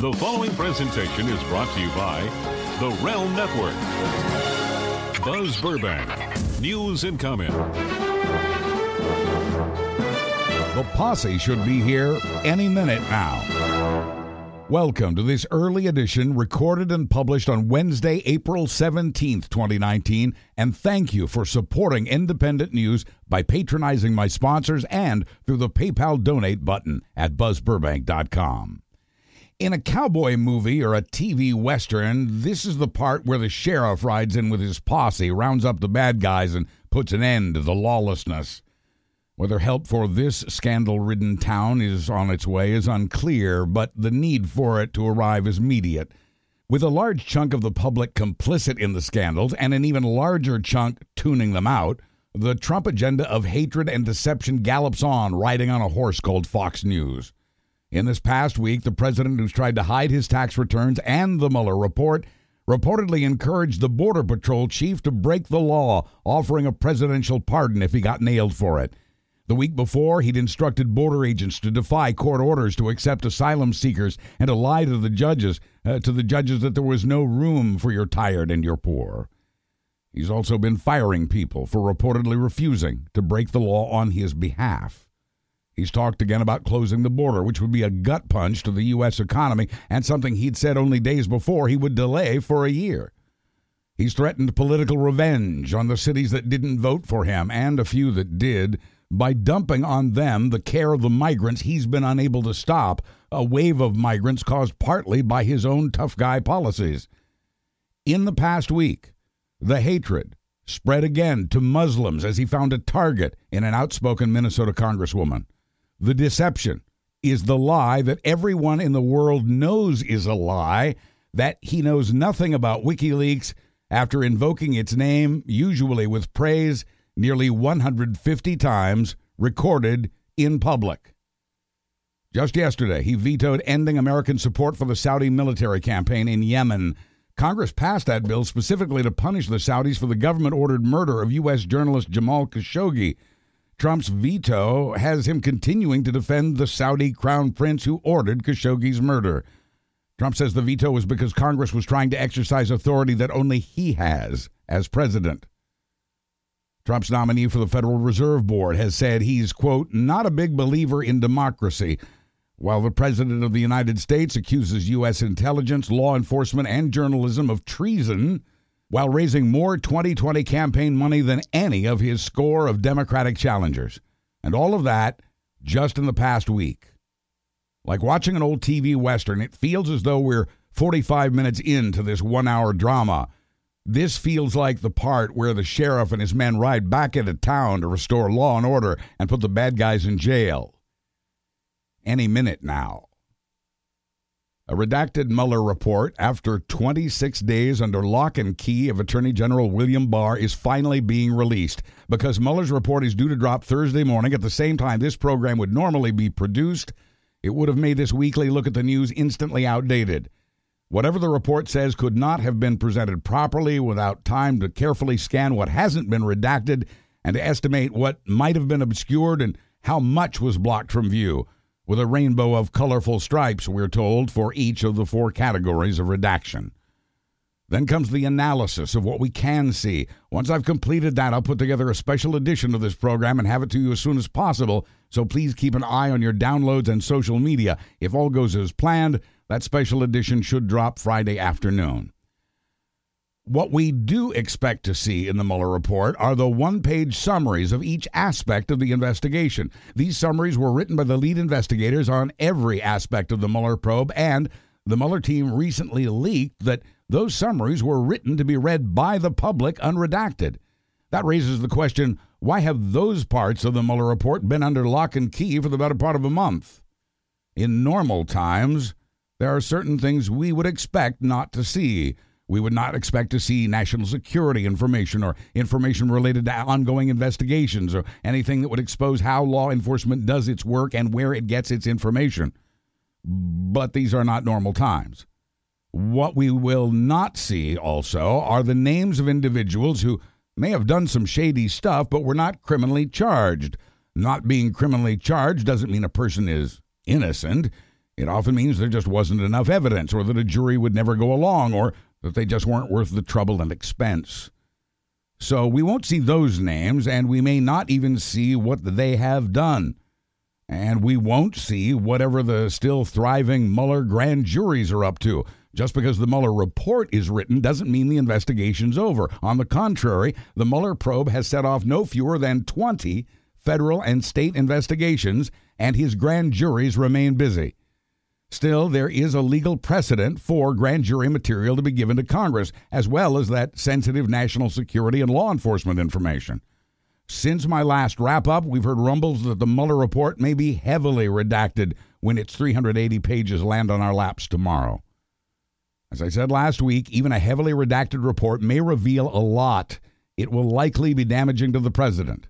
The following presentation is brought to you by the Realm Network. Buzz Burbank, news and comment. The posse should be here any minute now. Welcome to this early edition recorded and published on Wednesday, April 17th, 2019, and thank you for supporting independent news by patronizing my sponsors and through the PayPal donate button at buzzburbank.com. In a cowboy movie or a TV western, this is the part where the sheriff rides in with his posse, rounds up the bad guys, and puts an end to the lawlessness. Whether help for this scandal ridden town is on its way is unclear, but the need for it to arrive is immediate. With a large chunk of the public complicit in the scandals and an even larger chunk tuning them out, the Trump agenda of hatred and deception gallops on, riding on a horse called Fox News. In this past week, the president, who's tried to hide his tax returns and the Mueller report, reportedly encouraged the Border Patrol chief to break the law, offering a presidential pardon if he got nailed for it. The week before, he'd instructed border agents to defy court orders to accept asylum seekers and to lie to the judges, uh, to the judges that there was no room for your tired and your poor. He's also been firing people for reportedly refusing to break the law on his behalf. He's talked again about closing the border, which would be a gut punch to the U.S. economy and something he'd said only days before he would delay for a year. He's threatened political revenge on the cities that didn't vote for him and a few that did by dumping on them the care of the migrants he's been unable to stop, a wave of migrants caused partly by his own tough guy policies. In the past week, the hatred spread again to Muslims as he found a target in an outspoken Minnesota congresswoman. The deception is the lie that everyone in the world knows is a lie, that he knows nothing about WikiLeaks after invoking its name, usually with praise nearly 150 times recorded in public. Just yesterday, he vetoed ending American support for the Saudi military campaign in Yemen. Congress passed that bill specifically to punish the Saudis for the government ordered murder of U.S. journalist Jamal Khashoggi. Trump's veto has him continuing to defend the Saudi crown prince who ordered Khashoggi's murder. Trump says the veto was because Congress was trying to exercise authority that only he has as president. Trump's nominee for the Federal Reserve Board has said he's, quote, not a big believer in democracy, while the President of the United States accuses U.S. intelligence, law enforcement, and journalism of treason while raising more 2020 campaign money than any of his score of Democratic challengers. And all of that just in the past week. Like watching an old TV Western, it feels as though we're 45 minutes into this one hour drama this feels like the part where the sheriff and his men ride back into town to restore law and order and put the bad guys in jail. Any minute now. A redacted Mueller report after 26 days under lock and key of Attorney General William Barr is finally being released because Mueller's report is due to drop Thursday morning at the same time this program would normally be produced. It would have made this weekly look at the news instantly outdated. Whatever the report says could not have been presented properly without time to carefully scan what hasn't been redacted and to estimate what might have been obscured and how much was blocked from view, with a rainbow of colorful stripes, we're told, for each of the four categories of redaction. Then comes the analysis of what we can see. Once I've completed that, I'll put together a special edition of this program and have it to you as soon as possible, so please keep an eye on your downloads and social media. If all goes as planned, that special edition should drop Friday afternoon. What we do expect to see in the Mueller report are the one page summaries of each aspect of the investigation. These summaries were written by the lead investigators on every aspect of the Mueller probe, and the Mueller team recently leaked that those summaries were written to be read by the public unredacted. That raises the question why have those parts of the Mueller report been under lock and key for the better part of a month? In normal times, there are certain things we would expect not to see. We would not expect to see national security information or information related to ongoing investigations or anything that would expose how law enforcement does its work and where it gets its information. But these are not normal times. What we will not see also are the names of individuals who may have done some shady stuff but were not criminally charged. Not being criminally charged doesn't mean a person is innocent. It often means there just wasn't enough evidence, or that a jury would never go along, or that they just weren't worth the trouble and expense. So we won't see those names, and we may not even see what they have done. And we won't see whatever the still thriving Mueller grand juries are up to. Just because the Mueller report is written doesn't mean the investigation's over. On the contrary, the Mueller probe has set off no fewer than 20 federal and state investigations, and his grand juries remain busy. Still, there is a legal precedent for grand jury material to be given to Congress, as well as that sensitive national security and law enforcement information. Since my last wrap up, we've heard rumbles that the Mueller report may be heavily redacted when its 380 pages land on our laps tomorrow. As I said last week, even a heavily redacted report may reveal a lot. It will likely be damaging to the president.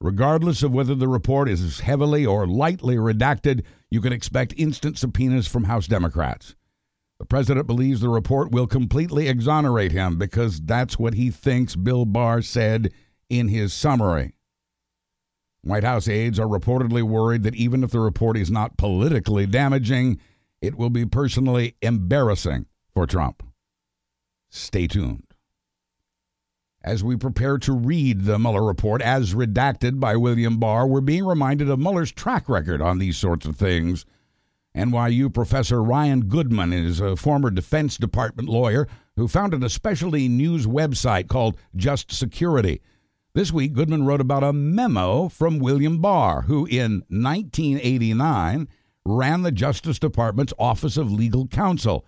Regardless of whether the report is heavily or lightly redacted, you can expect instant subpoenas from House Democrats. The president believes the report will completely exonerate him because that's what he thinks Bill Barr said in his summary. White House aides are reportedly worried that even if the report is not politically damaging, it will be personally embarrassing for Trump. Stay tuned. As we prepare to read the Mueller report as redacted by William Barr, we're being reminded of Mueller's track record on these sorts of things. NYU professor Ryan Goodman is a former Defense Department lawyer who founded a specialty news website called Just Security. This week, Goodman wrote about a memo from William Barr, who in 1989 ran the Justice Department's Office of Legal Counsel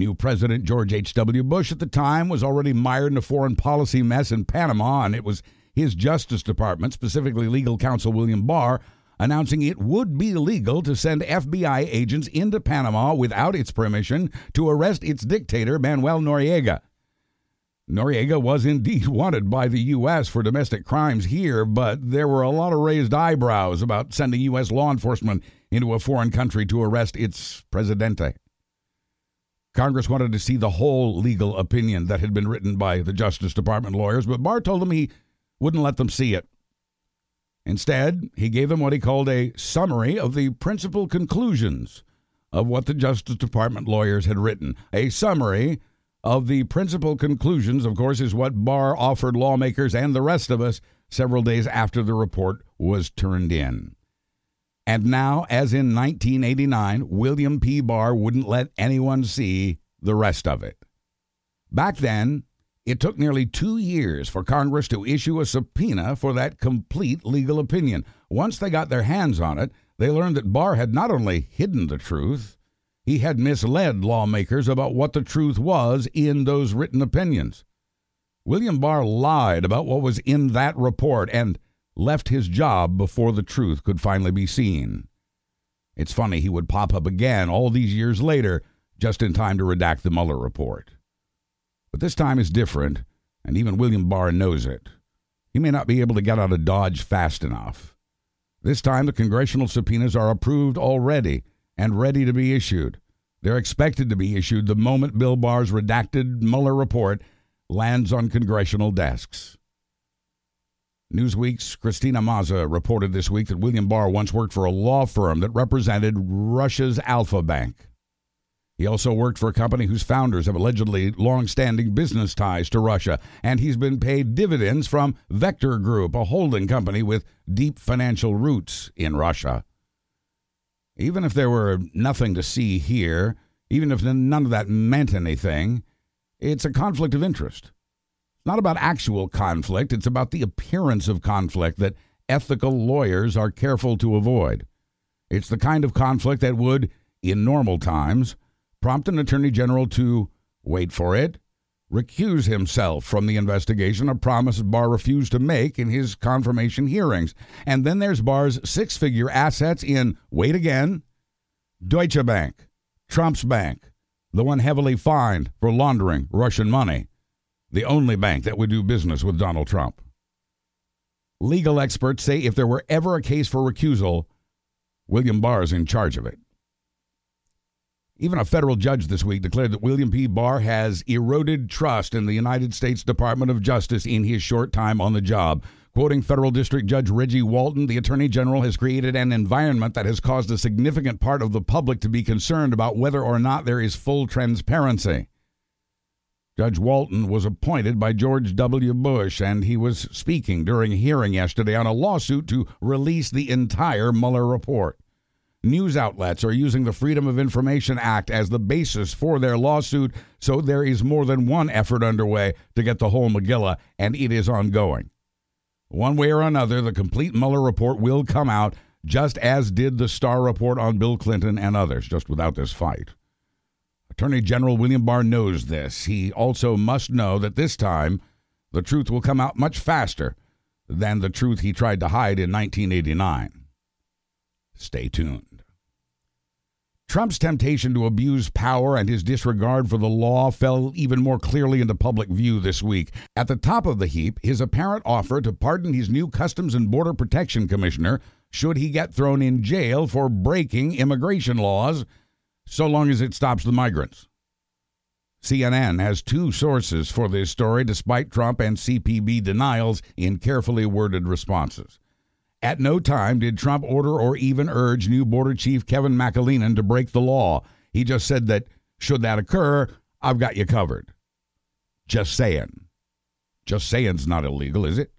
New President George H.W. Bush at the time was already mired in a foreign policy mess in Panama, and it was his Justice Department, specifically legal counsel William Barr, announcing it would be legal to send FBI agents into Panama without its permission to arrest its dictator, Manuel Noriega. Noriega was indeed wanted by the U.S. for domestic crimes here, but there were a lot of raised eyebrows about sending U.S. law enforcement into a foreign country to arrest its presidente. Congress wanted to see the whole legal opinion that had been written by the Justice Department lawyers, but Barr told them he wouldn't let them see it. Instead, he gave them what he called a summary of the principal conclusions of what the Justice Department lawyers had written. A summary of the principal conclusions, of course, is what Barr offered lawmakers and the rest of us several days after the report was turned in. And now, as in 1989, William P. Barr wouldn't let anyone see the rest of it. Back then, it took nearly two years for Congress to issue a subpoena for that complete legal opinion. Once they got their hands on it, they learned that Barr had not only hidden the truth, he had misled lawmakers about what the truth was in those written opinions. William Barr lied about what was in that report, and left his job before the truth could finally be seen. It's funny he would pop up again all these years later, just in time to redact the Mueller report. But this time is different, and even William Barr knows it. He may not be able to get out of Dodge fast enough. This time, the congressional subpoenas are approved already and ready to be issued. They're expected to be issued the moment Bill Barr's redacted Mueller report lands on congressional desks. Newsweek's Christina Maza reported this week that William Barr once worked for a law firm that represented Russia's Alfa Bank. He also worked for a company whose founders have allegedly long standing business ties to Russia, and he's been paid dividends from Vector Group, a holding company with deep financial roots in Russia. Even if there were nothing to see here, even if none of that meant anything, it's a conflict of interest not about actual conflict, it's about the appearance of conflict that ethical lawyers are careful to avoid. It's the kind of conflict that would, in normal times, prompt an attorney general to wait for it, recuse himself from the investigation, a promise Barr refused to make in his confirmation hearings. And then there's Barr's six figure assets in, wait again, Deutsche Bank, Trump's bank, the one heavily fined for laundering Russian money the only bank that would do business with Donald Trump. Legal experts say if there were ever a case for recusal, William Barr is in charge of it. Even a federal judge this week declared that William P. Barr has eroded trust in the United States Department of Justice in his short time on the job. Quoting Federal District Judge Reggie Walton, the Attorney General has created an environment that has caused a significant part of the public to be concerned about whether or not there is full transparency. Judge Walton was appointed by George W. Bush, and he was speaking during a hearing yesterday on a lawsuit to release the entire Mueller report. News outlets are using the Freedom of Information Act as the basis for their lawsuit, so there is more than one effort underway to get the whole Megillah, and it is ongoing. One way or another, the complete Mueller report will come out, just as did the Starr report on Bill Clinton and others, just without this fight. Attorney General William Barr knows this. He also must know that this time the truth will come out much faster than the truth he tried to hide in 1989. Stay tuned. Trump's temptation to abuse power and his disregard for the law fell even more clearly into public view this week. At the top of the heap, his apparent offer to pardon his new Customs and Border Protection Commissioner should he get thrown in jail for breaking immigration laws, so long as it stops the migrants. CNN has two sources for this story, despite Trump and CPB denials in carefully worded responses. At no time did Trump order or even urge new border chief Kevin McAleenan to break the law. He just said that, should that occur, I've got you covered. Just saying. Just saying's not illegal, is it?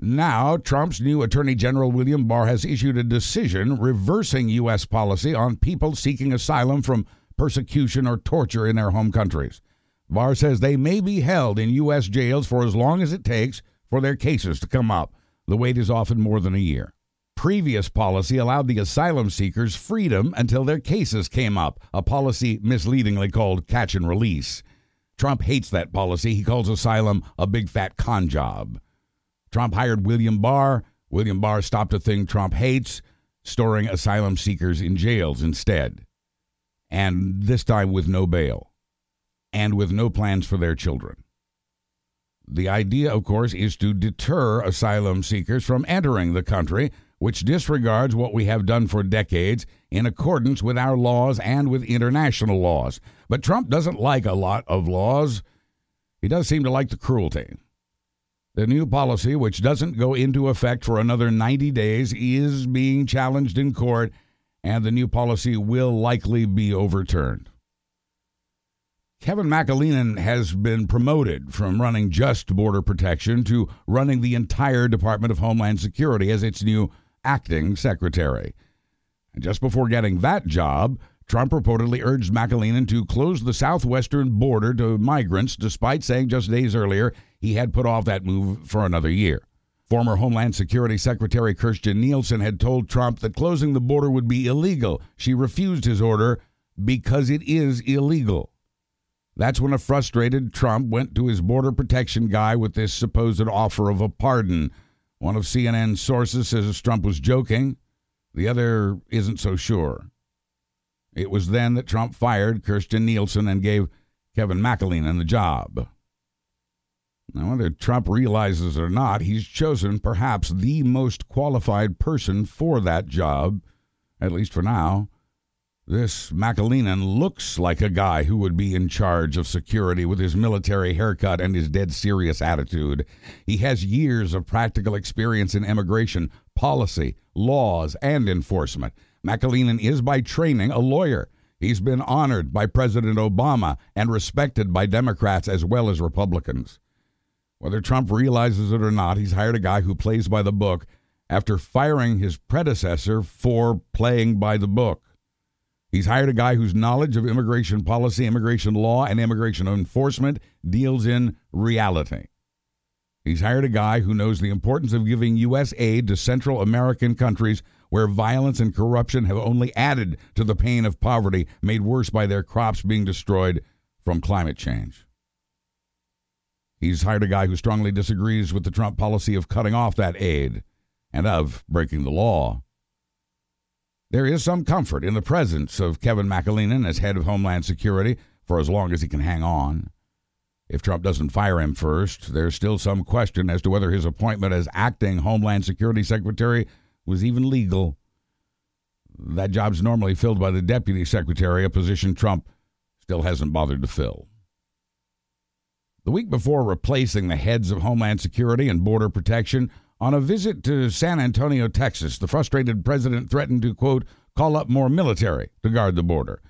Now, Trump's new Attorney General William Barr has issued a decision reversing U.S. policy on people seeking asylum from persecution or torture in their home countries. Barr says they may be held in U.S. jails for as long as it takes for their cases to come up. The wait is often more than a year. Previous policy allowed the asylum seekers freedom until their cases came up, a policy misleadingly called catch and release. Trump hates that policy. He calls asylum a big fat con job. Trump hired William Barr. William Barr stopped a thing Trump hates, storing asylum seekers in jails instead. And this time with no bail and with no plans for their children. The idea, of course, is to deter asylum seekers from entering the country, which disregards what we have done for decades in accordance with our laws and with international laws. But Trump doesn't like a lot of laws. He does seem to like the cruelty. The new policy, which doesn't go into effect for another 90 days, is being challenged in court, and the new policy will likely be overturned. Kevin McAleenan has been promoted from running just border protection to running the entire Department of Homeland Security as its new acting secretary. And just before getting that job, Trump reportedly urged McAleenan to close the southwestern border to migrants, despite saying just days earlier he had put off that move for another year. Former Homeland Security Secretary Kirstjen Nielsen had told Trump that closing the border would be illegal. She refused his order because it is illegal. That's when a frustrated Trump went to his border protection guy with this supposed offer of a pardon. One of CNN's sources says Trump was joking, the other isn't so sure. It was then that Trump fired Kirstjen Nielsen and gave Kevin McAleenan the job. Now, whether Trump realizes or not, he's chosen perhaps the most qualified person for that job, at least for now. This McAleenan looks like a guy who would be in charge of security with his military haircut and his dead serious attitude. He has years of practical experience in immigration, policy, laws, and enforcement. McAleenan is by training a lawyer. He's been honored by President Obama and respected by Democrats as well as Republicans. Whether Trump realizes it or not, he's hired a guy who plays by the book after firing his predecessor for playing by the book. He's hired a guy whose knowledge of immigration policy, immigration law, and immigration enforcement deals in reality. He's hired a guy who knows the importance of giving U.S. aid to Central American countries where violence and corruption have only added to the pain of poverty made worse by their crops being destroyed from climate change. He's hired a guy who strongly disagrees with the Trump policy of cutting off that aid and of breaking the law. There is some comfort in the presence of Kevin McAleenan as head of Homeland Security for as long as he can hang on. If Trump doesn't fire him first, there's still some question as to whether his appointment as acting Homeland Security Secretary was even legal. That job's normally filled by the Deputy Secretary, a position Trump still hasn't bothered to fill. The week before replacing the heads of Homeland Security and Border Protection, on a visit to San Antonio, Texas, the frustrated president threatened to, quote, call up more military to guard the border.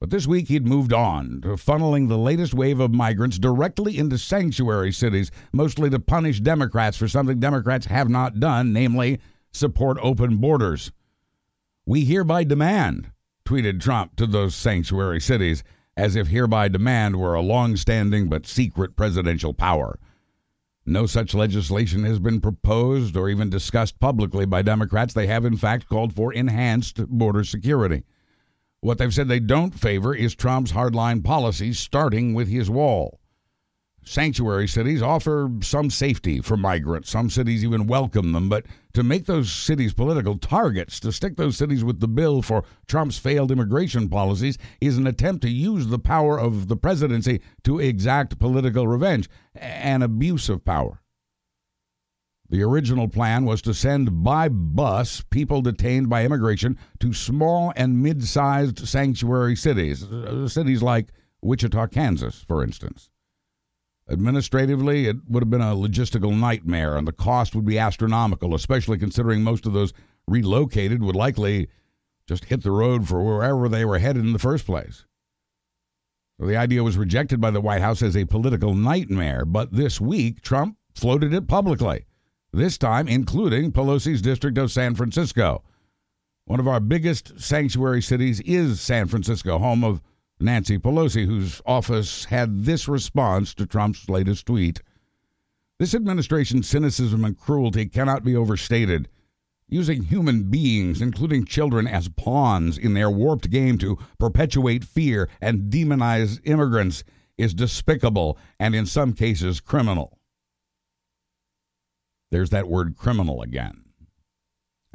But this week he'd moved on to funneling the latest wave of migrants directly into sanctuary cities, mostly to punish Democrats for something Democrats have not done, namely support open borders. We hereby demand, tweeted Trump to those sanctuary cities, as if hereby demand were a long standing but secret presidential power. No such legislation has been proposed or even discussed publicly by Democrats. They have, in fact, called for enhanced border security. What they've said they don't favor is Trump's hardline policies, starting with his wall. Sanctuary cities offer some safety for migrants. Some cities even welcome them. But to make those cities political targets, to stick those cities with the bill for Trump's failed immigration policies, is an attempt to use the power of the presidency to exact political revenge, an abuse of power. The original plan was to send by bus people detained by immigration to small and mid sized sanctuary cities, uh, cities like Wichita, Kansas, for instance. Administratively, it would have been a logistical nightmare, and the cost would be astronomical, especially considering most of those relocated would likely just hit the road for wherever they were headed in the first place. So the idea was rejected by the White House as a political nightmare, but this week, Trump floated it publicly this time including Pelosi's district of San Francisco. One of our biggest sanctuary cities is San Francisco, home of Nancy Pelosi, whose office had this response to Trump's latest tweet. This administration's cynicism and cruelty cannot be overstated. Using human beings, including children, as pawns in their warped game to perpetuate fear and demonize immigrants is despicable and, in some cases, criminal. There's that word criminal again.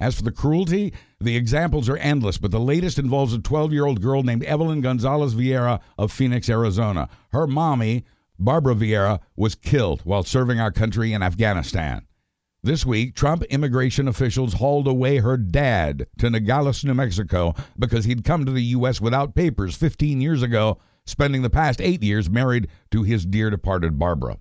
As for the cruelty, the examples are endless, but the latest involves a 12 year old girl named Evelyn Gonzalez Vieira of Phoenix, Arizona. Her mommy, Barbara Vieira, was killed while serving our country in Afghanistan. This week, Trump immigration officials hauled away her dad to Nogales, New Mexico, because he'd come to the U.S. without papers 15 years ago, spending the past eight years married to his dear departed Barbara.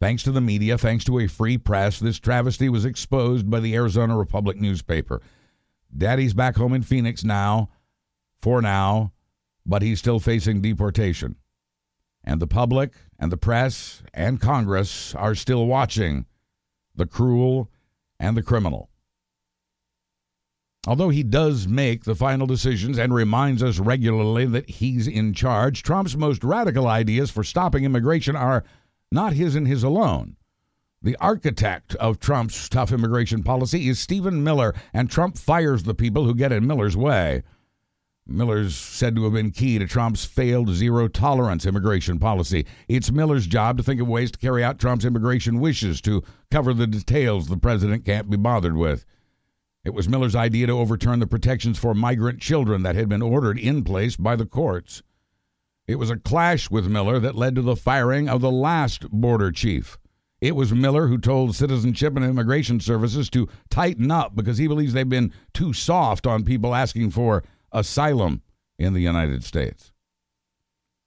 Thanks to the media, thanks to a free press, this travesty was exposed by the Arizona Republic newspaper. Daddy's back home in Phoenix now, for now, but he's still facing deportation. And the public and the press and Congress are still watching the cruel and the criminal. Although he does make the final decisions and reminds us regularly that he's in charge, Trump's most radical ideas for stopping immigration are not his and his alone. The architect of Trump's tough immigration policy is Stephen Miller, and Trump fires the people who get in Miller's way. Miller's said to have been key to Trump's failed zero tolerance immigration policy. It's Miller's job to think of ways to carry out Trump's immigration wishes, to cover the details the president can't be bothered with. It was Miller's idea to overturn the protections for migrant children that had been ordered in place by the courts. It was a clash with Miller that led to the firing of the last border chief. It was Miller who told Citizenship and Immigration Services to tighten up because he believes they've been too soft on people asking for asylum in the United States.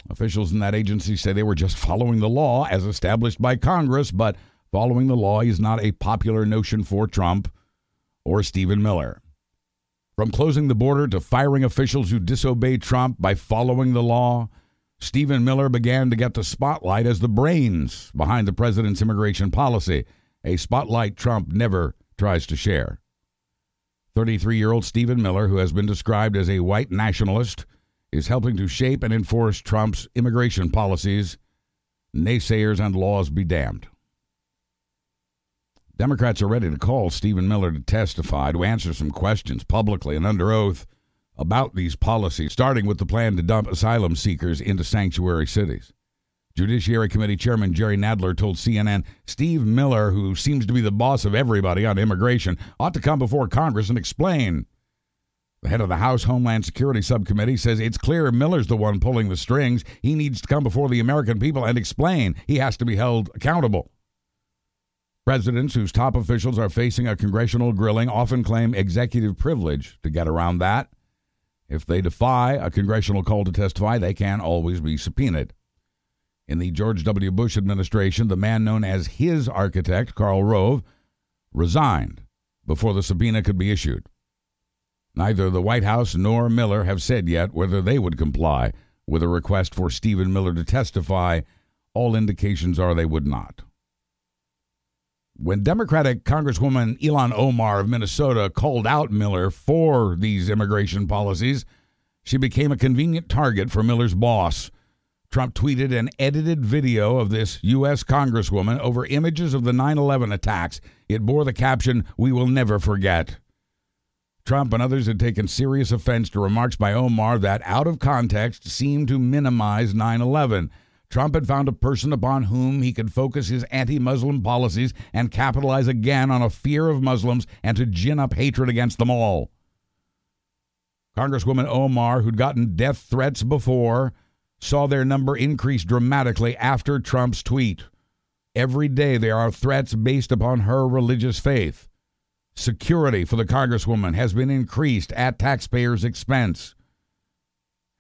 Officials in that agency say they were just following the law as established by Congress, but following the law is not a popular notion for Trump or Stephen Miller. From closing the border to firing officials who disobeyed Trump by following the law, Stephen Miller began to get the spotlight as the brains behind the president's immigration policy, a spotlight Trump never tries to share. 33 year old Stephen Miller, who has been described as a white nationalist, is helping to shape and enforce Trump's immigration policies. Naysayers and laws be damned. Democrats are ready to call Stephen Miller to testify, to answer some questions publicly and under oath about these policies, starting with the plan to dump asylum seekers into sanctuary cities. Judiciary Committee Chairman Jerry Nadler told CNN Steve Miller, who seems to be the boss of everybody on immigration, ought to come before Congress and explain. The head of the House Homeland Security Subcommittee says it's clear Miller's the one pulling the strings. He needs to come before the American people and explain. He has to be held accountable. Presidents whose top officials are facing a congressional grilling often claim executive privilege to get around that. If they defy a congressional call to testify, they can always be subpoenaed. In the George W. Bush administration, the man known as his architect, Karl Rove, resigned before the subpoena could be issued. Neither the White House nor Miller have said yet whether they would comply with a request for Stephen Miller to testify. All indications are they would not. When Democratic Congresswoman Ilhan Omar of Minnesota called out Miller for these immigration policies, she became a convenient target for Miller's boss. Trump tweeted an edited video of this U.S. Congresswoman over images of the 9 11 attacks. It bore the caption, We will never forget. Trump and others had taken serious offense to remarks by Omar that, out of context, seemed to minimize 9 11. Trump had found a person upon whom he could focus his anti Muslim policies and capitalize again on a fear of Muslims and to gin up hatred against them all. Congresswoman Omar, who'd gotten death threats before, saw their number increase dramatically after Trump's tweet. Every day there are threats based upon her religious faith. Security for the Congresswoman has been increased at taxpayers' expense.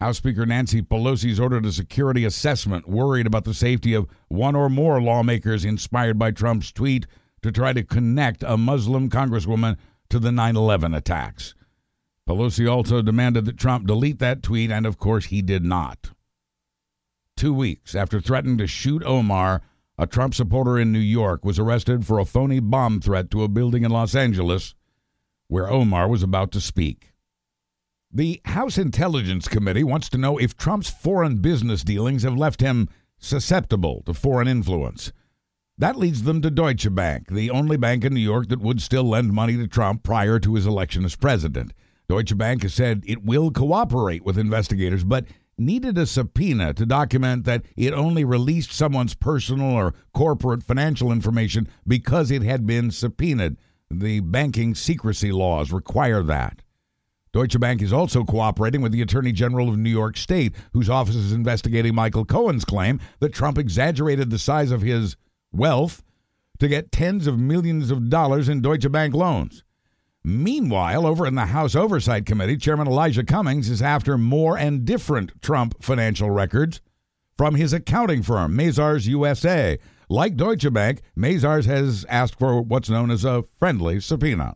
House Speaker Nancy Pelosi's ordered a security assessment, worried about the safety of one or more lawmakers inspired by Trump's tweet to try to connect a Muslim Congresswoman to the 9 11 attacks. Pelosi also demanded that Trump delete that tweet, and of course he did not. Two weeks after threatening to shoot Omar, a Trump supporter in New York was arrested for a phony bomb threat to a building in Los Angeles where Omar was about to speak. The House Intelligence Committee wants to know if Trump's foreign business dealings have left him susceptible to foreign influence. That leads them to Deutsche Bank, the only bank in New York that would still lend money to Trump prior to his election as president. Deutsche Bank has said it will cooperate with investigators, but needed a subpoena to document that it only released someone's personal or corporate financial information because it had been subpoenaed. The banking secrecy laws require that. Deutsche Bank is also cooperating with the Attorney General of New York State, whose office is investigating Michael Cohen's claim that Trump exaggerated the size of his wealth to get tens of millions of dollars in Deutsche Bank loans. Meanwhile, over in the House Oversight Committee, Chairman Elijah Cummings is after more and different Trump financial records from his accounting firm, Mazars USA. Like Deutsche Bank, Mazars has asked for what's known as a friendly subpoena.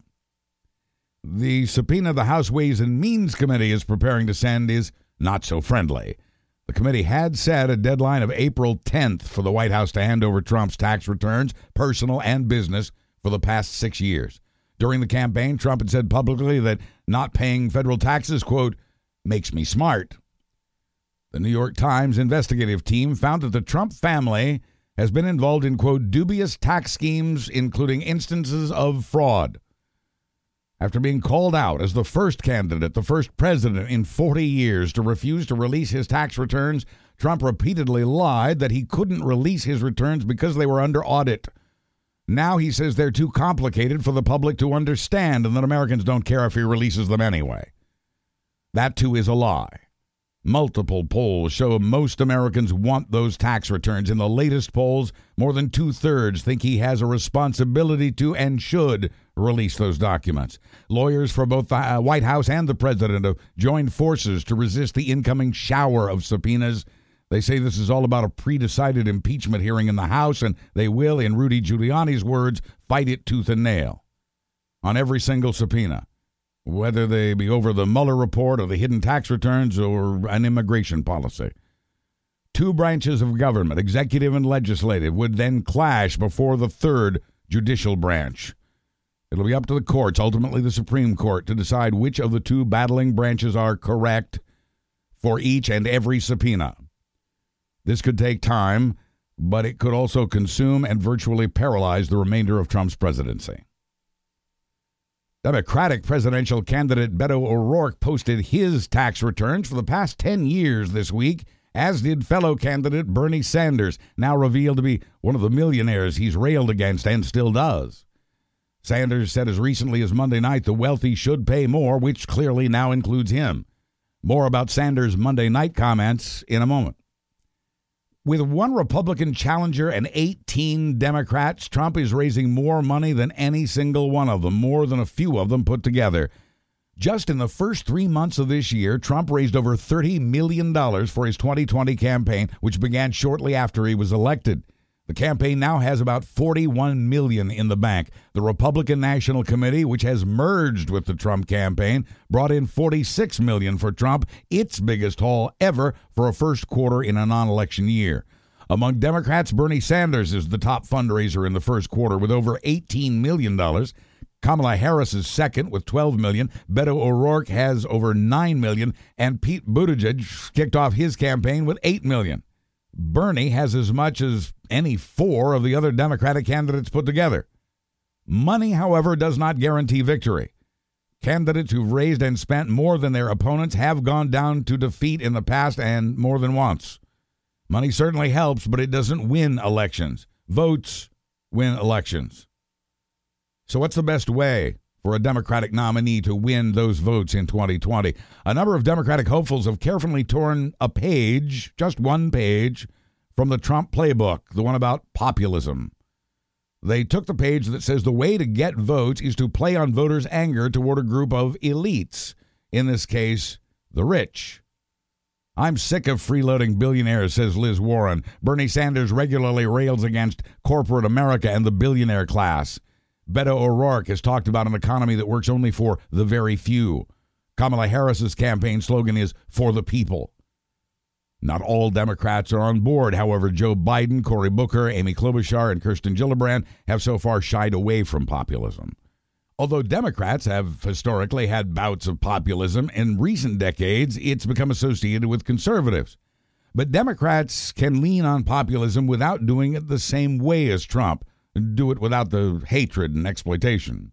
The subpoena the House Ways and Means Committee is preparing to send is not so friendly. The committee had set a deadline of April 10th for the White House to hand over Trump's tax returns, personal and business, for the past six years. During the campaign, Trump had said publicly that not paying federal taxes, quote, makes me smart. The New York Times investigative team found that the Trump family has been involved in, quote, dubious tax schemes, including instances of fraud. After being called out as the first candidate, the first president in 40 years to refuse to release his tax returns, Trump repeatedly lied that he couldn't release his returns because they were under audit. Now he says they're too complicated for the public to understand and that Americans don't care if he releases them anyway. That too is a lie. Multiple polls show most Americans want those tax returns. In the latest polls, more than two thirds think he has a responsibility to and should release those documents. Lawyers for both the uh, White House and the president have joined forces to resist the incoming shower of subpoenas. They say this is all about a pre decided impeachment hearing in the House, and they will, in Rudy Giuliani's words, fight it tooth and nail on every single subpoena whether they be over the Mueller report or the hidden tax returns or an immigration policy. Two branches of government, executive and legislative, would then clash before the third judicial branch. It'll be up to the courts, ultimately the Supreme Court, to decide which of the two battling branches are correct for each and every subpoena. This could take time, but it could also consume and virtually paralyze the remainder of Trump's presidency. Democratic presidential candidate Beto O'Rourke posted his tax returns for the past 10 years this week, as did fellow candidate Bernie Sanders, now revealed to be one of the millionaires he's railed against and still does. Sanders said as recently as Monday night the wealthy should pay more, which clearly now includes him. More about Sanders' Monday night comments in a moment. With one Republican challenger and 18 Democrats, Trump is raising more money than any single one of them, more than a few of them put together. Just in the first three months of this year, Trump raised over $30 million for his 2020 campaign, which began shortly after he was elected. The campaign now has about 41 million in the bank. The Republican National Committee, which has merged with the Trump campaign, brought in 46 million for Trump, its biggest haul ever for a first quarter in a non-election year. Among Democrats, Bernie Sanders is the top fundraiser in the first quarter with over 18 million dollars. Kamala Harris is second with 12 million. Beto O'Rourke has over 9 million and Pete Buttigieg kicked off his campaign with 8 million. Bernie has as much as any four of the other Democratic candidates put together. Money, however, does not guarantee victory. Candidates who've raised and spent more than their opponents have gone down to defeat in the past and more than once. Money certainly helps, but it doesn't win elections. Votes win elections. So, what's the best way for a Democratic nominee to win those votes in 2020? A number of Democratic hopefuls have carefully torn a page, just one page, from the Trump playbook, the one about populism. They took the page that says the way to get votes is to play on voters' anger toward a group of elites, in this case, the rich. I'm sick of freeloading billionaires, says Liz Warren. Bernie Sanders regularly rails against corporate America and the billionaire class. Beto O'Rourke has talked about an economy that works only for the very few. Kamala Harris's campaign slogan is for the people. Not all Democrats are on board. However, Joe Biden, Cory Booker, Amy Klobuchar, and Kirsten Gillibrand have so far shied away from populism. Although Democrats have historically had bouts of populism, in recent decades it's become associated with conservatives. But Democrats can lean on populism without doing it the same way as Trump, do it without the hatred and exploitation.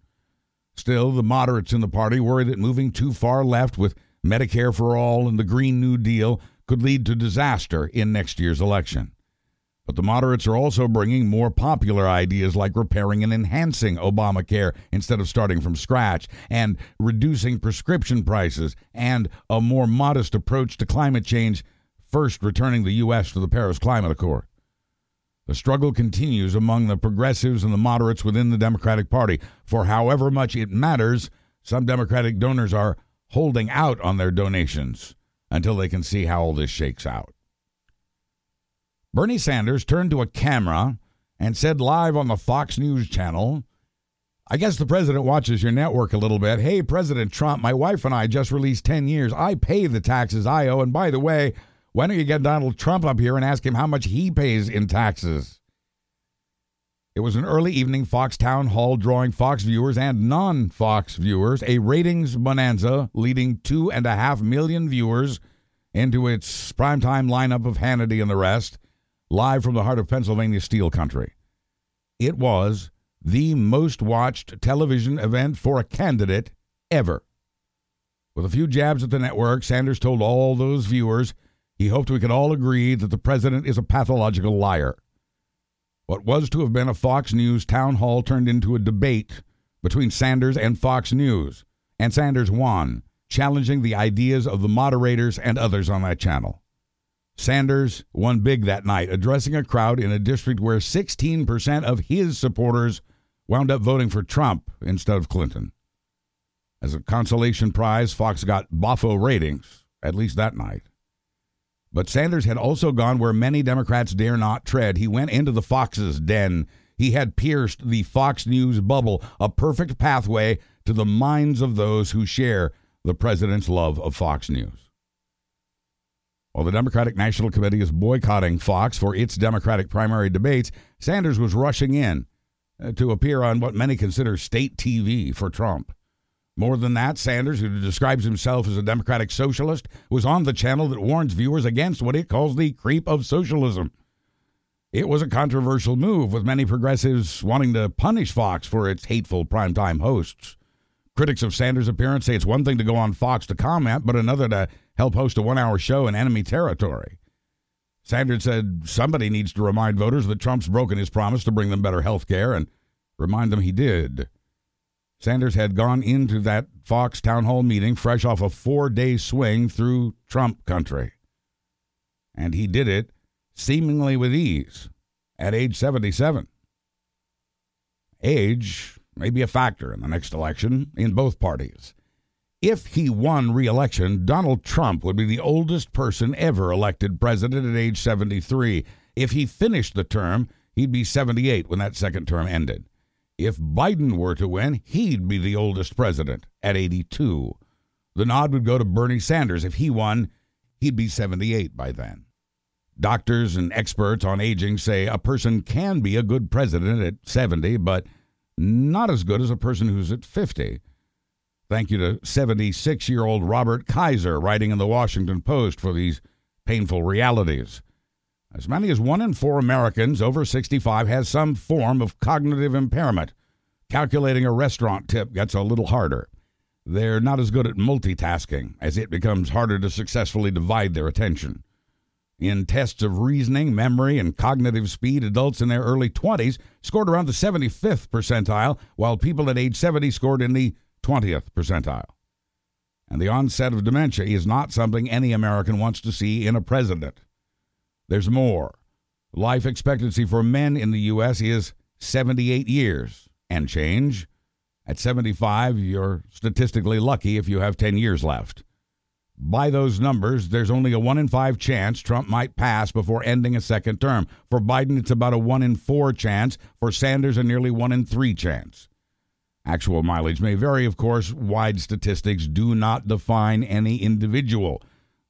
Still, the moderates in the party worry that moving too far left with Medicare for all and the Green New Deal could lead to disaster in next year's election. But the moderates are also bringing more popular ideas like repairing and enhancing Obamacare instead of starting from scratch, and reducing prescription prices, and a more modest approach to climate change, first returning the U.S. to the Paris Climate Accord. The struggle continues among the progressives and the moderates within the Democratic Party. For however much it matters, some Democratic donors are holding out on their donations until they can see how all this shakes out. Bernie Sanders turned to a camera and said live on the Fox News channel, I guess the president watches your network a little bit. Hey, President Trump, my wife and I just released 10 years. I pay the taxes I owe. And by the way, why don't you get Donald Trump up here and ask him how much he pays in taxes? It was an early evening Fox town hall drawing Fox viewers and non Fox viewers a ratings bonanza, leading two and a half million viewers into its primetime lineup of Hannity and the rest, live from the heart of Pennsylvania steel country. It was the most watched television event for a candidate ever. With a few jabs at the network, Sanders told all those viewers he hoped we could all agree that the president is a pathological liar. What was to have been a Fox News town hall turned into a debate between Sanders and Fox News, and Sanders won, challenging the ideas of the moderators and others on that channel. Sanders won big that night, addressing a crowd in a district where 16% of his supporters wound up voting for Trump instead of Clinton. As a consolation prize, Fox got boffo ratings, at least that night. But Sanders had also gone where many Democrats dare not tread. He went into the Fox's den. He had pierced the Fox News bubble, a perfect pathway to the minds of those who share the president's love of Fox News. While the Democratic National Committee is boycotting Fox for its Democratic primary debates, Sanders was rushing in uh, to appear on what many consider state TV for Trump. More than that, Sanders, who describes himself as a democratic socialist, was on the channel that warns viewers against what it calls the creep of socialism. It was a controversial move, with many progressives wanting to punish Fox for its hateful primetime hosts. Critics of Sanders' appearance say it's one thing to go on Fox to comment, but another to help host a one hour show in enemy territory. Sanders said somebody needs to remind voters that Trump's broken his promise to bring them better health care and remind them he did. Sanders had gone into that Fox town hall meeting fresh off a four day swing through Trump country. And he did it seemingly with ease at age 77. Age may be a factor in the next election in both parties. If he won re election, Donald Trump would be the oldest person ever elected president at age 73. If he finished the term, he'd be 78 when that second term ended. If Biden were to win, he'd be the oldest president at 82. The nod would go to Bernie Sanders. If he won, he'd be 78 by then. Doctors and experts on aging say a person can be a good president at 70, but not as good as a person who's at 50. Thank you to 76 year old Robert Kaiser, writing in the Washington Post for these painful realities. As many as one in four Americans over 65 has some form of cognitive impairment. Calculating a restaurant tip gets a little harder. They're not as good at multitasking, as it becomes harder to successfully divide their attention. In tests of reasoning, memory, and cognitive speed, adults in their early 20s scored around the 75th percentile, while people at age 70 scored in the 20th percentile. And the onset of dementia is not something any American wants to see in a president. There's more. Life expectancy for men in the U.S. is 78 years and change. At 75, you're statistically lucky if you have 10 years left. By those numbers, there's only a 1 in 5 chance Trump might pass before ending a second term. For Biden, it's about a 1 in 4 chance. For Sanders, a nearly 1 in 3 chance. Actual mileage may vary, of course. Wide statistics do not define any individual.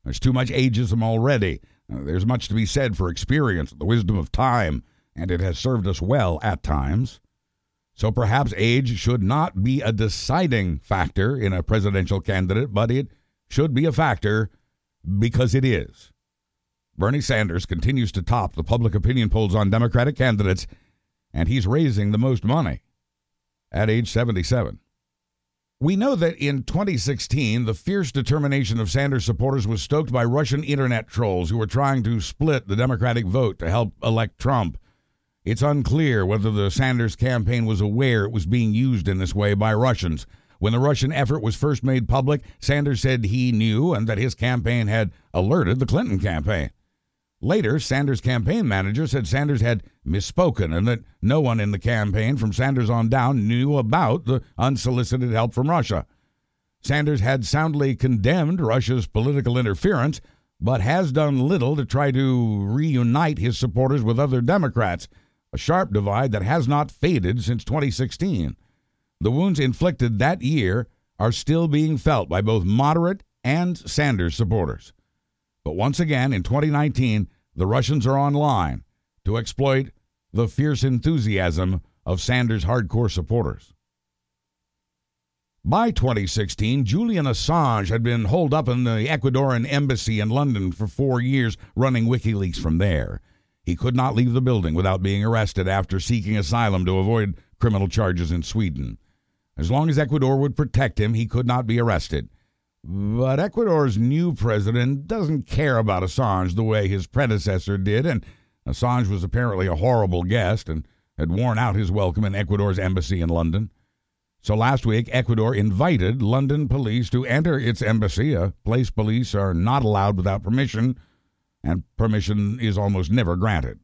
There's too much ageism already. Uh, there's much to be said for experience, the wisdom of time, and it has served us well at times. So perhaps age should not be a deciding factor in a presidential candidate, but it should be a factor because it is. Bernie Sanders continues to top the public opinion polls on Democratic candidates, and he's raising the most money at age 77. We know that in 2016, the fierce determination of Sanders supporters was stoked by Russian internet trolls who were trying to split the Democratic vote to help elect Trump. It's unclear whether the Sanders campaign was aware it was being used in this way by Russians. When the Russian effort was first made public, Sanders said he knew and that his campaign had alerted the Clinton campaign. Later, Sanders' campaign manager said Sanders had misspoken and that no one in the campaign from Sanders on down knew about the unsolicited help from Russia. Sanders had soundly condemned Russia's political interference, but has done little to try to reunite his supporters with other Democrats, a sharp divide that has not faded since 2016. The wounds inflicted that year are still being felt by both moderate and Sanders supporters. But once again, in 2019, the Russians are online to exploit the fierce enthusiasm of Sanders' hardcore supporters. By 2016, Julian Assange had been holed up in the Ecuadorian embassy in London for four years, running WikiLeaks from there. He could not leave the building without being arrested after seeking asylum to avoid criminal charges in Sweden. As long as Ecuador would protect him, he could not be arrested. But Ecuador's new president doesn't care about Assange the way his predecessor did, and Assange was apparently a horrible guest and had worn out his welcome in Ecuador's embassy in London. So last week, Ecuador invited London police to enter its embassy. A place police are not allowed without permission, and permission is almost never granted.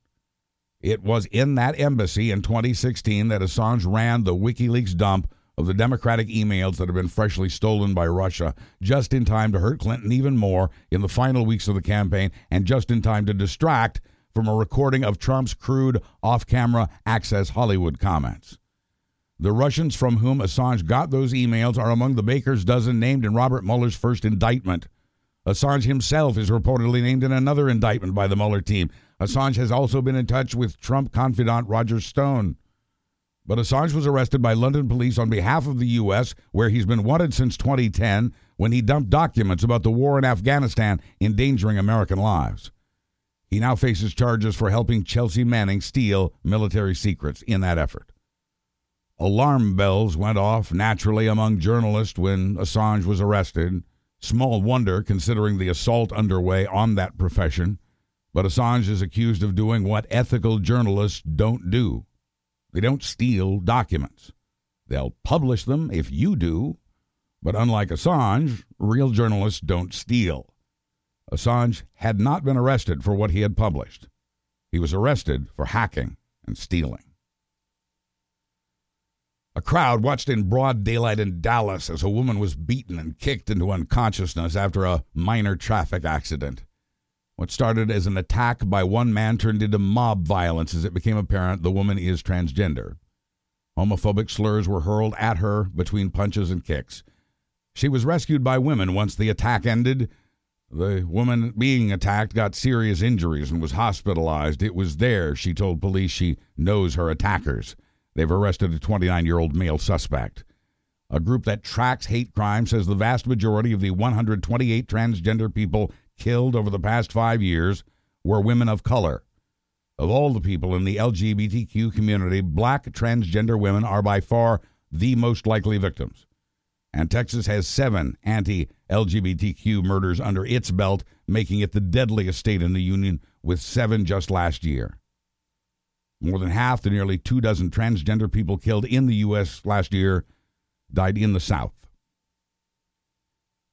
It was in that embassy in 2016 that Assange ran the WikiLeaks dump of the Democratic emails that have been freshly stolen by Russia just in time to hurt Clinton even more in the final weeks of the campaign and just in time to distract from a recording of Trump's crude off camera Access Hollywood comments. The Russians from whom Assange got those emails are among the baker's dozen named in Robert Mueller's first indictment. Assange himself is reportedly named in another indictment by the Mueller team. Assange has also been in touch with Trump confidant Roger Stone. But Assange was arrested by London police on behalf of the U.S., where he's been wanted since 2010 when he dumped documents about the war in Afghanistan endangering American lives. He now faces charges for helping Chelsea Manning steal military secrets in that effort. Alarm bells went off naturally among journalists when Assange was arrested. Small wonder considering the assault underway on that profession. But Assange is accused of doing what ethical journalists don't do they don't steal documents. They'll publish them if you do, but unlike Assange, real journalists don't steal. Assange had not been arrested for what he had published. He was arrested for hacking and stealing. A crowd watched in broad daylight in Dallas as a woman was beaten and kicked into unconsciousness after a minor traffic accident. What started as an attack by one man turned into mob violence as it became apparent the woman is transgender. Homophobic slurs were hurled at her between punches and kicks. She was rescued by women once the attack ended. The woman being attacked got serious injuries and was hospitalized. It was there, she told police, she knows her attackers. They've arrested a 29 year old male suspect. A group that tracks hate crime says the vast majority of the 128 transgender people killed over the past five years were women of color. Of all the people in the LGBTQ community, black transgender women are by far the most likely victims. And Texas has seven anti LGBTQ murders under its belt, making it the deadliest state in the union, with seven just last year. More than half the nearly two dozen transgender people killed in the U.S. last year died in the South.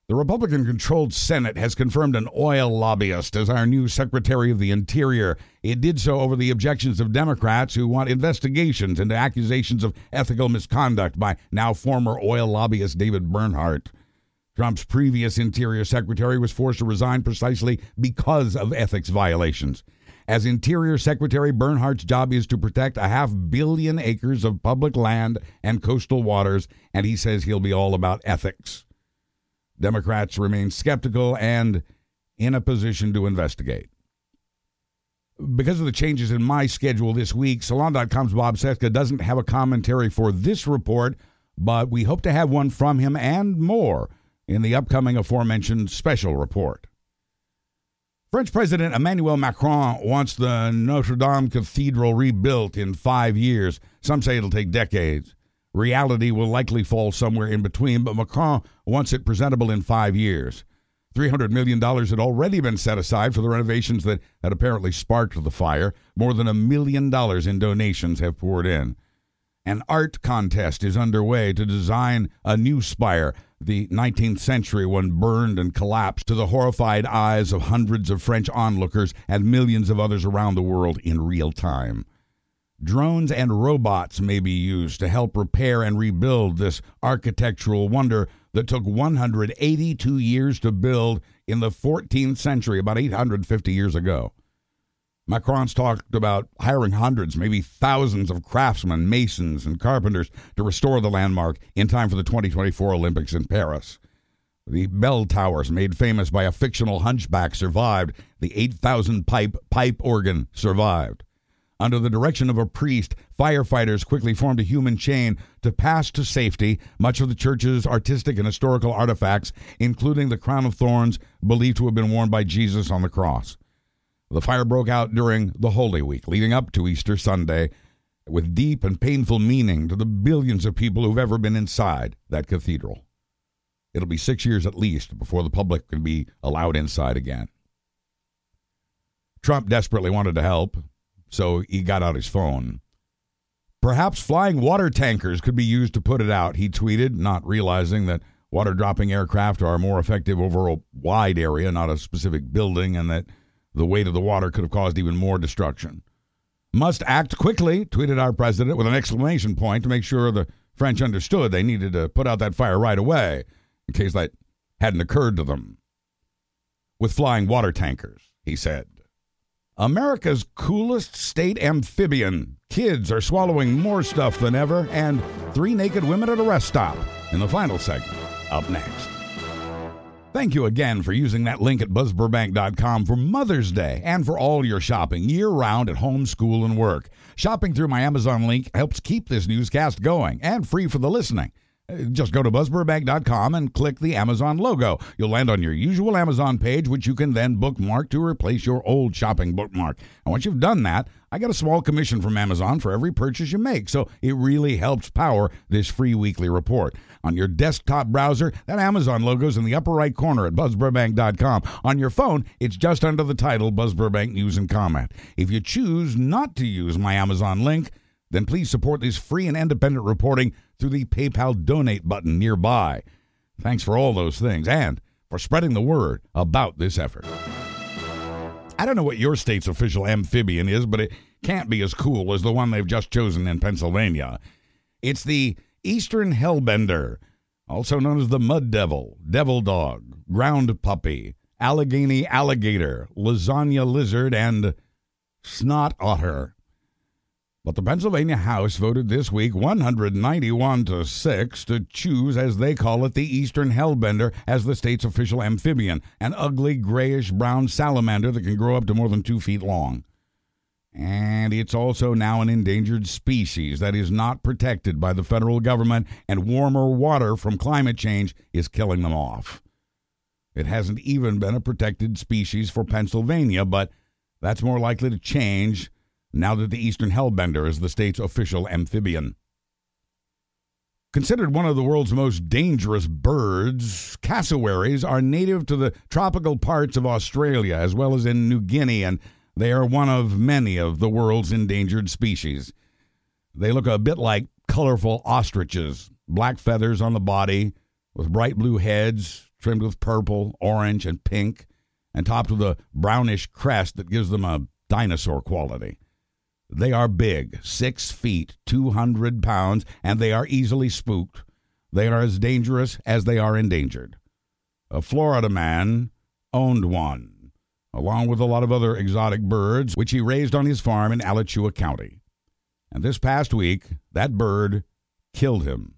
The Republican controlled Senate has confirmed an oil lobbyist as our new Secretary of the Interior. It did so over the objections of Democrats who want investigations into accusations of ethical misconduct by now former oil lobbyist David Bernhardt. Trump's previous Interior Secretary was forced to resign precisely because of ethics violations. As Interior Secretary, Bernhardt's job is to protect a half billion acres of public land and coastal waters, and he says he'll be all about ethics. Democrats remain skeptical and in a position to investigate. Because of the changes in my schedule this week, Salon.com's Bob Cesca doesn't have a commentary for this report, but we hope to have one from him and more in the upcoming aforementioned special report. French President Emmanuel Macron wants the Notre Dame Cathedral rebuilt in five years. Some say it'll take decades. Reality will likely fall somewhere in between, but Macron wants it presentable in five years. $300 million had already been set aside for the renovations that had apparently sparked the fire. More than a million dollars in donations have poured in. An art contest is underway to design a new spire. The 19th century one burned and collapsed to the horrified eyes of hundreds of French onlookers and millions of others around the world in real time. Drones and robots may be used to help repair and rebuild this architectural wonder that took 182 years to build in the 14th century, about 850 years ago. Macron's talked about hiring hundreds, maybe thousands of craftsmen, masons, and carpenters to restore the landmark in time for the 2024 Olympics in Paris. The bell towers, made famous by a fictional hunchback, survived. The 8,000 pipe pipe organ survived. Under the direction of a priest, firefighters quickly formed a human chain to pass to safety much of the church's artistic and historical artifacts, including the crown of thorns believed to have been worn by Jesus on the cross. The fire broke out during the Holy Week, leading up to Easter Sunday, with deep and painful meaning to the billions of people who've ever been inside that cathedral. It'll be six years at least before the public can be allowed inside again. Trump desperately wanted to help so he got out his phone. Perhaps flying water tankers could be used to put it out, he tweeted, not realizing that water dropping aircraft are more effective over a wide area, not a specific building, and that the weight of the water could have caused even more destruction. Must act quickly, tweeted our president with an exclamation point to make sure the French understood they needed to put out that fire right away, in case that hadn't occurred to them. With flying water tankers, he said. America's coolest state amphibian. Kids are swallowing more stuff than ever, and three naked women at a rest stop in the final segment. Up next. Thank you again for using that link at buzzburbank.com for Mother's Day and for all your shopping year round at home, school, and work. Shopping through my Amazon link helps keep this newscast going and free for the listening. Just go to buzzburbank.com and click the Amazon logo. You'll land on your usual Amazon page, which you can then bookmark to replace your old shopping bookmark. And once you've done that, I get a small commission from Amazon for every purchase you make, so it really helps power this free weekly report. On your desktop browser, that Amazon logo's in the upper right corner at buzzburbank.com. On your phone, it's just under the title Buzz Burbank News and Comment. If you choose not to use my Amazon link, then please support this free and independent reporting through the PayPal donate button nearby. Thanks for all those things and for spreading the word about this effort. I don't know what your state's official amphibian is, but it can't be as cool as the one they've just chosen in Pennsylvania. It's the Eastern Hellbender, also known as the Mud Devil, Devil Dog, Ground Puppy, Allegheny Alligator, Lasagna Lizard, and Snot Otter. But the Pennsylvania House voted this week 191 to 6 to choose, as they call it, the Eastern Hellbender as the state's official amphibian, an ugly grayish brown salamander that can grow up to more than two feet long. And it's also now an endangered species that is not protected by the federal government, and warmer water from climate change is killing them off. It hasn't even been a protected species for Pennsylvania, but that's more likely to change now that the eastern hellbender is the state's official amphibian. Considered one of the world's most dangerous birds, cassowaries are native to the tropical parts of Australia as well as in New Guinea, and they are one of many of the world's endangered species. They look a bit like colorful ostriches, black feathers on the body, with bright blue heads trimmed with purple, orange, and pink, and topped with a brownish crest that gives them a dinosaur quality. They are big, six feet, 200 pounds, and they are easily spooked. They are as dangerous as they are endangered. A Florida man owned one, along with a lot of other exotic birds, which he raised on his farm in Alachua County. And this past week, that bird killed him,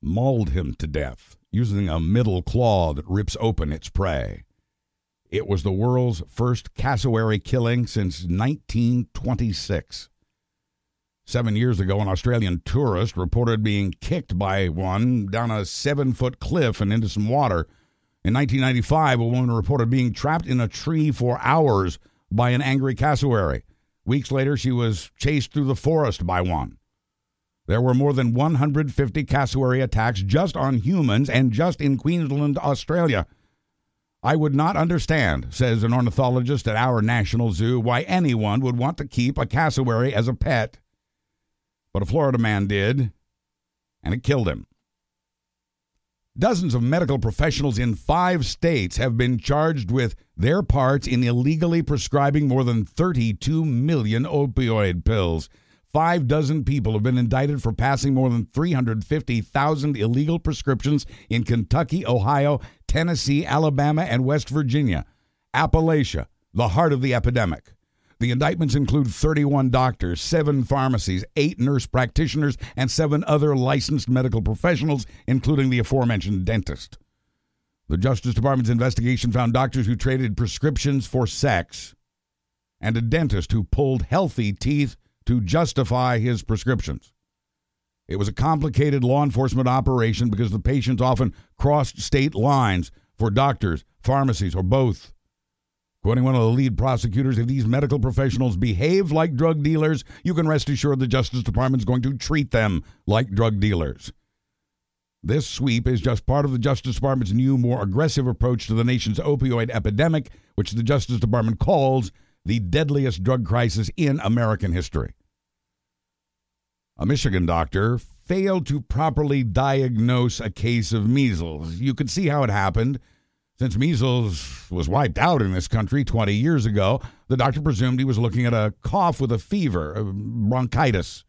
mauled him to death, using a middle claw that rips open its prey. It was the world's first cassowary killing since 1926. Seven years ago, an Australian tourist reported being kicked by one down a seven foot cliff and into some water. In 1995, a woman reported being trapped in a tree for hours by an angry cassowary. Weeks later, she was chased through the forest by one. There were more than 150 cassowary attacks just on humans and just in Queensland, Australia. I would not understand, says an ornithologist at our National Zoo, why anyone would want to keep a cassowary as a pet. But a Florida man did, and it killed him. Dozens of medical professionals in five states have been charged with their parts in illegally prescribing more than 32 million opioid pills. Five dozen people have been indicted for passing more than 350,000 illegal prescriptions in Kentucky, Ohio, Tennessee, Alabama, and West Virginia. Appalachia, the heart of the epidemic. The indictments include 31 doctors, seven pharmacies, eight nurse practitioners, and seven other licensed medical professionals, including the aforementioned dentist. The Justice Department's investigation found doctors who traded prescriptions for sex and a dentist who pulled healthy teeth to justify his prescriptions. It was a complicated law enforcement operation because the patients often crossed state lines for doctors, pharmacies, or both. Quoting one of the lead prosecutors, if these medical professionals behave like drug dealers, you can rest assured the Justice Department is going to treat them like drug dealers. This sweep is just part of the Justice Department's new, more aggressive approach to the nation's opioid epidemic, which the Justice Department calls the deadliest drug crisis in American history. A Michigan doctor failed to properly diagnose a case of measles. You could see how it happened. Since measles was wiped out in this country 20 years ago, the doctor presumed he was looking at a cough with a fever, a bronchitis.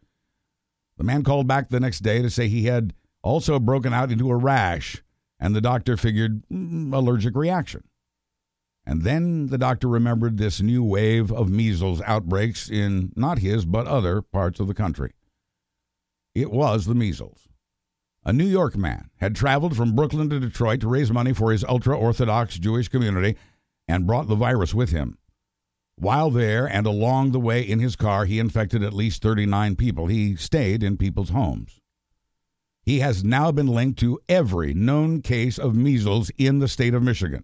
The man called back the next day to say he had also broken out into a rash, and the doctor figured mm, allergic reaction. And then the doctor remembered this new wave of measles outbreaks in not his, but other parts of the country. It was the measles. A New York man had traveled from Brooklyn to Detroit to raise money for his ultra Orthodox Jewish community and brought the virus with him. While there and along the way in his car, he infected at least 39 people. He stayed in people's homes. He has now been linked to every known case of measles in the state of Michigan.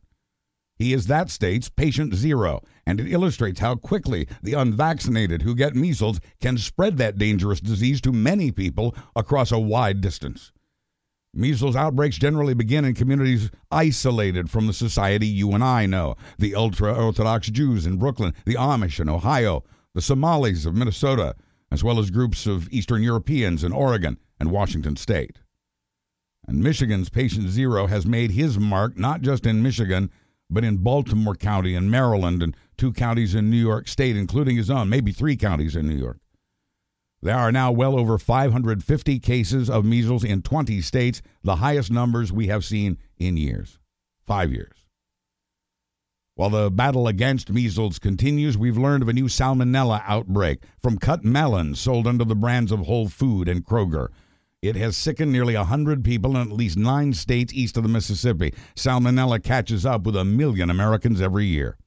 He is that state's patient zero, and it illustrates how quickly the unvaccinated who get measles can spread that dangerous disease to many people across a wide distance. Measles outbreaks generally begin in communities isolated from the society you and I know the ultra Orthodox Jews in Brooklyn, the Amish in Ohio, the Somalis of Minnesota, as well as groups of Eastern Europeans in Oregon and Washington state. And Michigan's patient zero has made his mark not just in Michigan, but in Baltimore County and Maryland and two counties in New York State, including his own, maybe three counties in New York. There are now well over 550 cases of measles in 20 states, the highest numbers we have seen in years. Five years. While the battle against measles continues, we've learned of a new salmonella outbreak from cut melons sold under the brands of Whole Food and Kroger. It has sickened nearly 100 people in at least nine states east of the Mississippi. Salmonella catches up with a million Americans every year.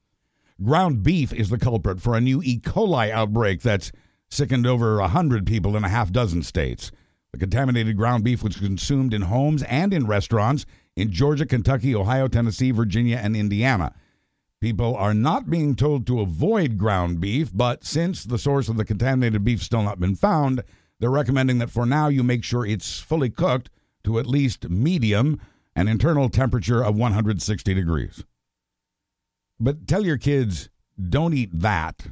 Ground beef is the culprit for a new E. coli outbreak that's sickened over 100 people in a half dozen states. The contaminated ground beef was consumed in homes and in restaurants in Georgia, Kentucky, Ohio, Tennessee, Virginia, and Indiana. People are not being told to avoid ground beef, but since the source of the contaminated beef still not been found, they're recommending that for now you make sure it's fully cooked to at least medium, an internal temperature of 160 degrees. But tell your kids, don't eat that.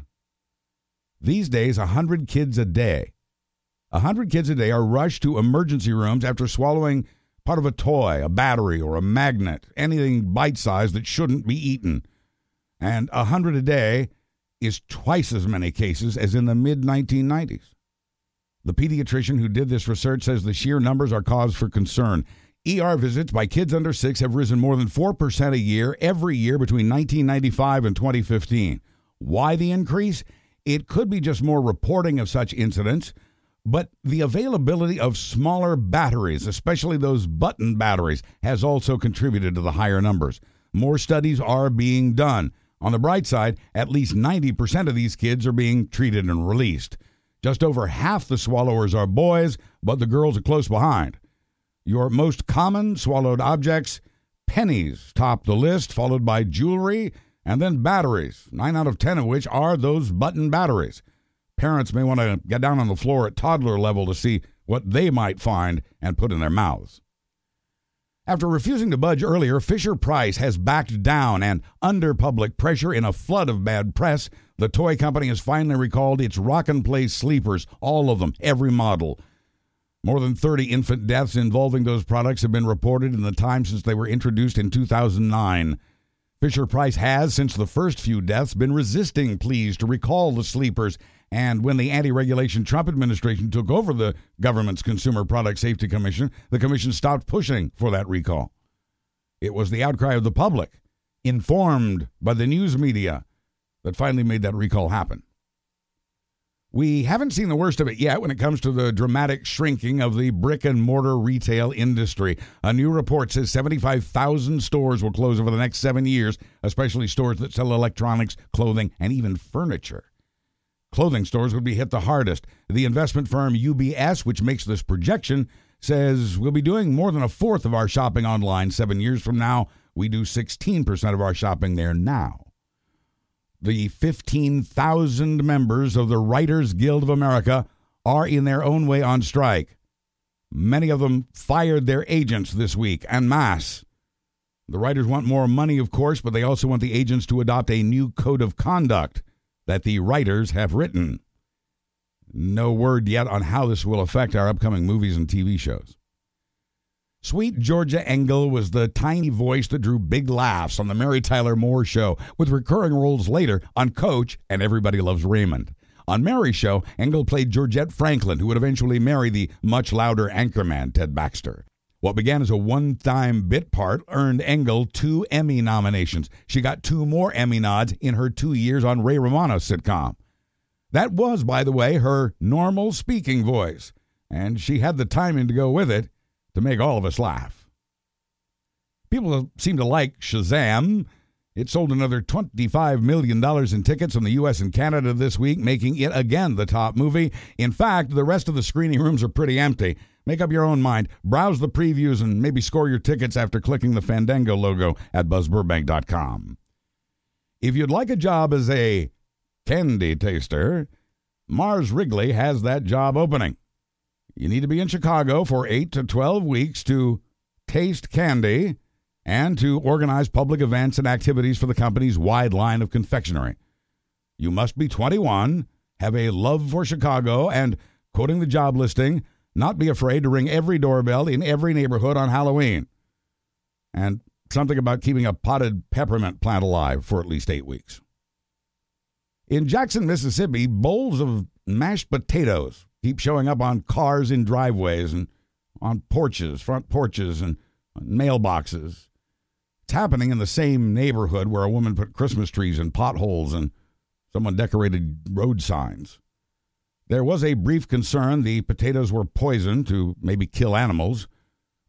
These days, 100 kids a day, 100 kids a day are rushed to emergency rooms after swallowing part of a toy, a battery, or a magnet, anything bite sized that shouldn't be eaten and 100 a day is twice as many cases as in the mid 1990s. The pediatrician who did this research says the sheer numbers are cause for concern. ER visits by kids under six have risen more than 4% a year every year between 1995 and 2015. Why the increase? It could be just more reporting of such incidents, but the availability of smaller batteries, especially those button batteries, has also contributed to the higher numbers. More studies are being done. On the bright side, at least 90% of these kids are being treated and released. Just over half the swallowers are boys, but the girls are close behind. Your most common swallowed objects pennies top the list, followed by jewelry and then batteries, 9 out of 10 of which are those button batteries. Parents may want to get down on the floor at toddler level to see what they might find and put in their mouths. After refusing to budge earlier, Fisher Price has backed down, and under public pressure in a flood of bad press, the toy company has finally recalled its rock and play sleepers, all of them, every model. More than 30 infant deaths involving those products have been reported in the time since they were introduced in 2009. Fisher Price has, since the first few deaths, been resisting pleas to recall the sleepers and when the anti regulation Trump administration took over the government's Consumer Product Safety Commission, the commission stopped pushing for that recall. It was the outcry of the public, informed by the news media, that finally made that recall happen. We haven't seen the worst of it yet when it comes to the dramatic shrinking of the brick and mortar retail industry. A new report says 75,000 stores will close over the next seven years, especially stores that sell electronics, clothing, and even furniture. Clothing stores would be hit the hardest. The investment firm UBS, which makes this projection, says we'll be doing more than a fourth of our shopping online seven years from now. We do 16% of our shopping there now. The 15,000 members of the Writers Guild of America are in their own way on strike. Many of them fired their agents this week en masse. The writers want more money, of course, but they also want the agents to adopt a new code of conduct that the writers have written. No word yet on how this will affect our upcoming movies and TV shows. Sweet Georgia Engel was the tiny voice that drew big laughs on the Mary Tyler Moore Show, with recurring roles later on Coach and Everybody Loves Raymond. On Mary's show, Engel played Georgette Franklin, who would eventually marry the much louder anchorman Ted Baxter. What began as a one time bit part earned Engel two Emmy nominations. She got two more Emmy nods in her two years on Ray Romano's sitcom. That was, by the way, her normal speaking voice, and she had the timing to go with it to make all of us laugh. People seem to like Shazam. It sold another $25 million in tickets in the U.S. and Canada this week, making it again the top movie. In fact, the rest of the screening rooms are pretty empty. Make up your own mind. Browse the previews and maybe score your tickets after clicking the Fandango logo at buzzburbank.com. If you'd like a job as a candy taster, Mars Wrigley has that job opening. You need to be in Chicago for 8 to 12 weeks to taste candy and to organize public events and activities for the company's wide line of confectionery. You must be 21, have a love for Chicago, and, quoting the job listing, not be afraid to ring every doorbell in every neighborhood on Halloween. And something about keeping a potted peppermint plant alive for at least eight weeks. In Jackson, Mississippi, bowls of mashed potatoes keep showing up on cars in driveways and on porches, front porches, and mailboxes. It's happening in the same neighborhood where a woman put Christmas trees in potholes and someone decorated road signs. There was a brief concern the potatoes were poisoned to maybe kill animals.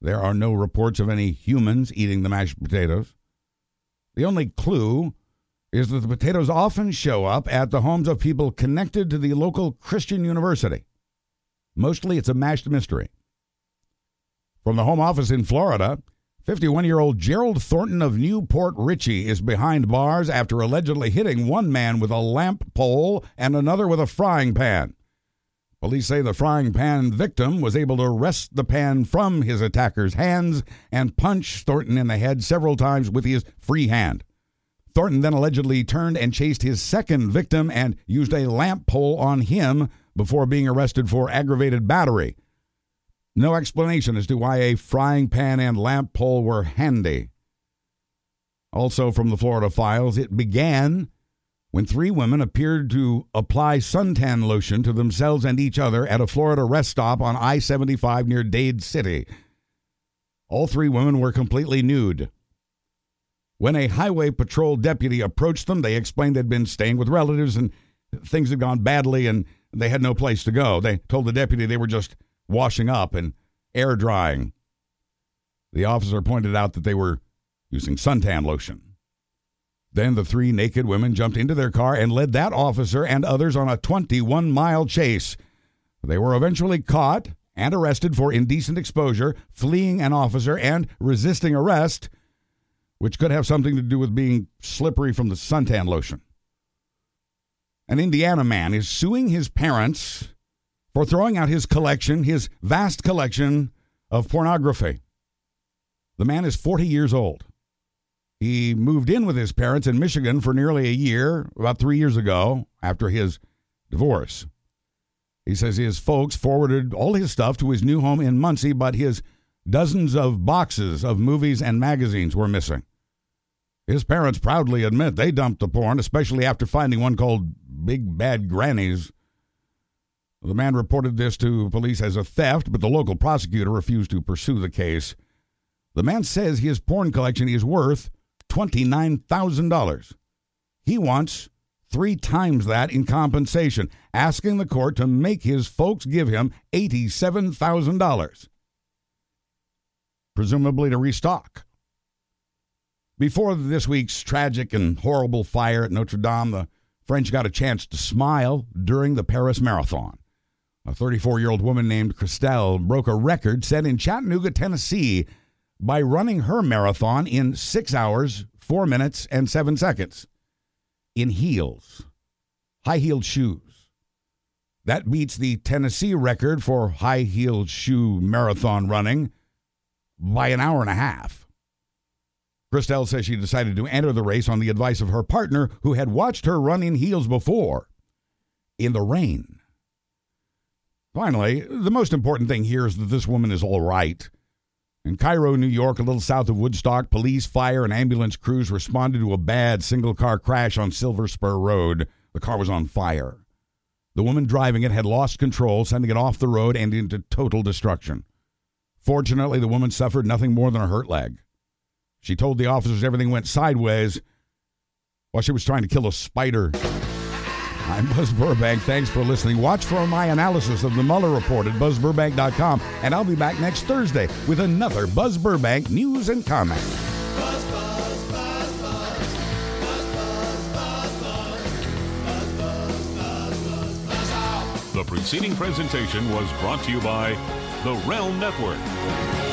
There are no reports of any humans eating the mashed potatoes. The only clue is that the potatoes often show up at the homes of people connected to the local Christian university. Mostly it's a mashed mystery. From the home office in Florida, 51 year old Gerald Thornton of New Port Richey is behind bars after allegedly hitting one man with a lamp pole and another with a frying pan. Police say the frying pan victim was able to wrest the pan from his attacker's hands and punch Thornton in the head several times with his free hand. Thornton then allegedly turned and chased his second victim and used a lamp pole on him before being arrested for aggravated battery. No explanation as to why a frying pan and lamp pole were handy. Also from the Florida files, it began when three women appeared to apply suntan lotion to themselves and each other at a Florida rest stop on I 75 near Dade City. All three women were completely nude. When a highway patrol deputy approached them, they explained they'd been staying with relatives and things had gone badly and they had no place to go. They told the deputy they were just washing up and air drying. The officer pointed out that they were using suntan lotion. Then the three naked women jumped into their car and led that officer and others on a 21 mile chase. They were eventually caught and arrested for indecent exposure, fleeing an officer, and resisting arrest, which could have something to do with being slippery from the suntan lotion. An Indiana man is suing his parents for throwing out his collection, his vast collection of pornography. The man is 40 years old. He moved in with his parents in Michigan for nearly a year, about three years ago, after his divorce. He says his folks forwarded all his stuff to his new home in Muncie, but his dozens of boxes of movies and magazines were missing. His parents proudly admit they dumped the porn, especially after finding one called Big Bad Grannies. The man reported this to police as a theft, but the local prosecutor refused to pursue the case. The man says his porn collection is worth $29,000. He wants three times that in compensation, asking the court to make his folks give him $87,000, presumably to restock. Before this week's tragic and horrible fire at Notre Dame, the French got a chance to smile during the Paris Marathon. A 34 year old woman named Christelle broke a record set in Chattanooga, Tennessee by running her marathon in six hours, four minutes, and seven seconds in heels, high heeled shoes. That beats the Tennessee record for high heeled shoe marathon running by an hour and a half. Christelle says she decided to enter the race on the advice of her partner, who had watched her run in heels before in the rain. Finally, the most important thing here is that this woman is all right. In Cairo, New York, a little south of Woodstock, police, fire, and ambulance crews responded to a bad single car crash on Silver Spur Road. The car was on fire. The woman driving it had lost control, sending it off the road and into total destruction. Fortunately, the woman suffered nothing more than a hurt leg. She told the officers everything went sideways while she was trying to kill a spider. I'm Buzz Burbank. Thanks for listening. Watch for my analysis of the Mueller report at buzzburbank.com, and I'll be back next Thursday with another Buzz Burbank news and comment. The preceding presentation was brought to you by the Realm Network.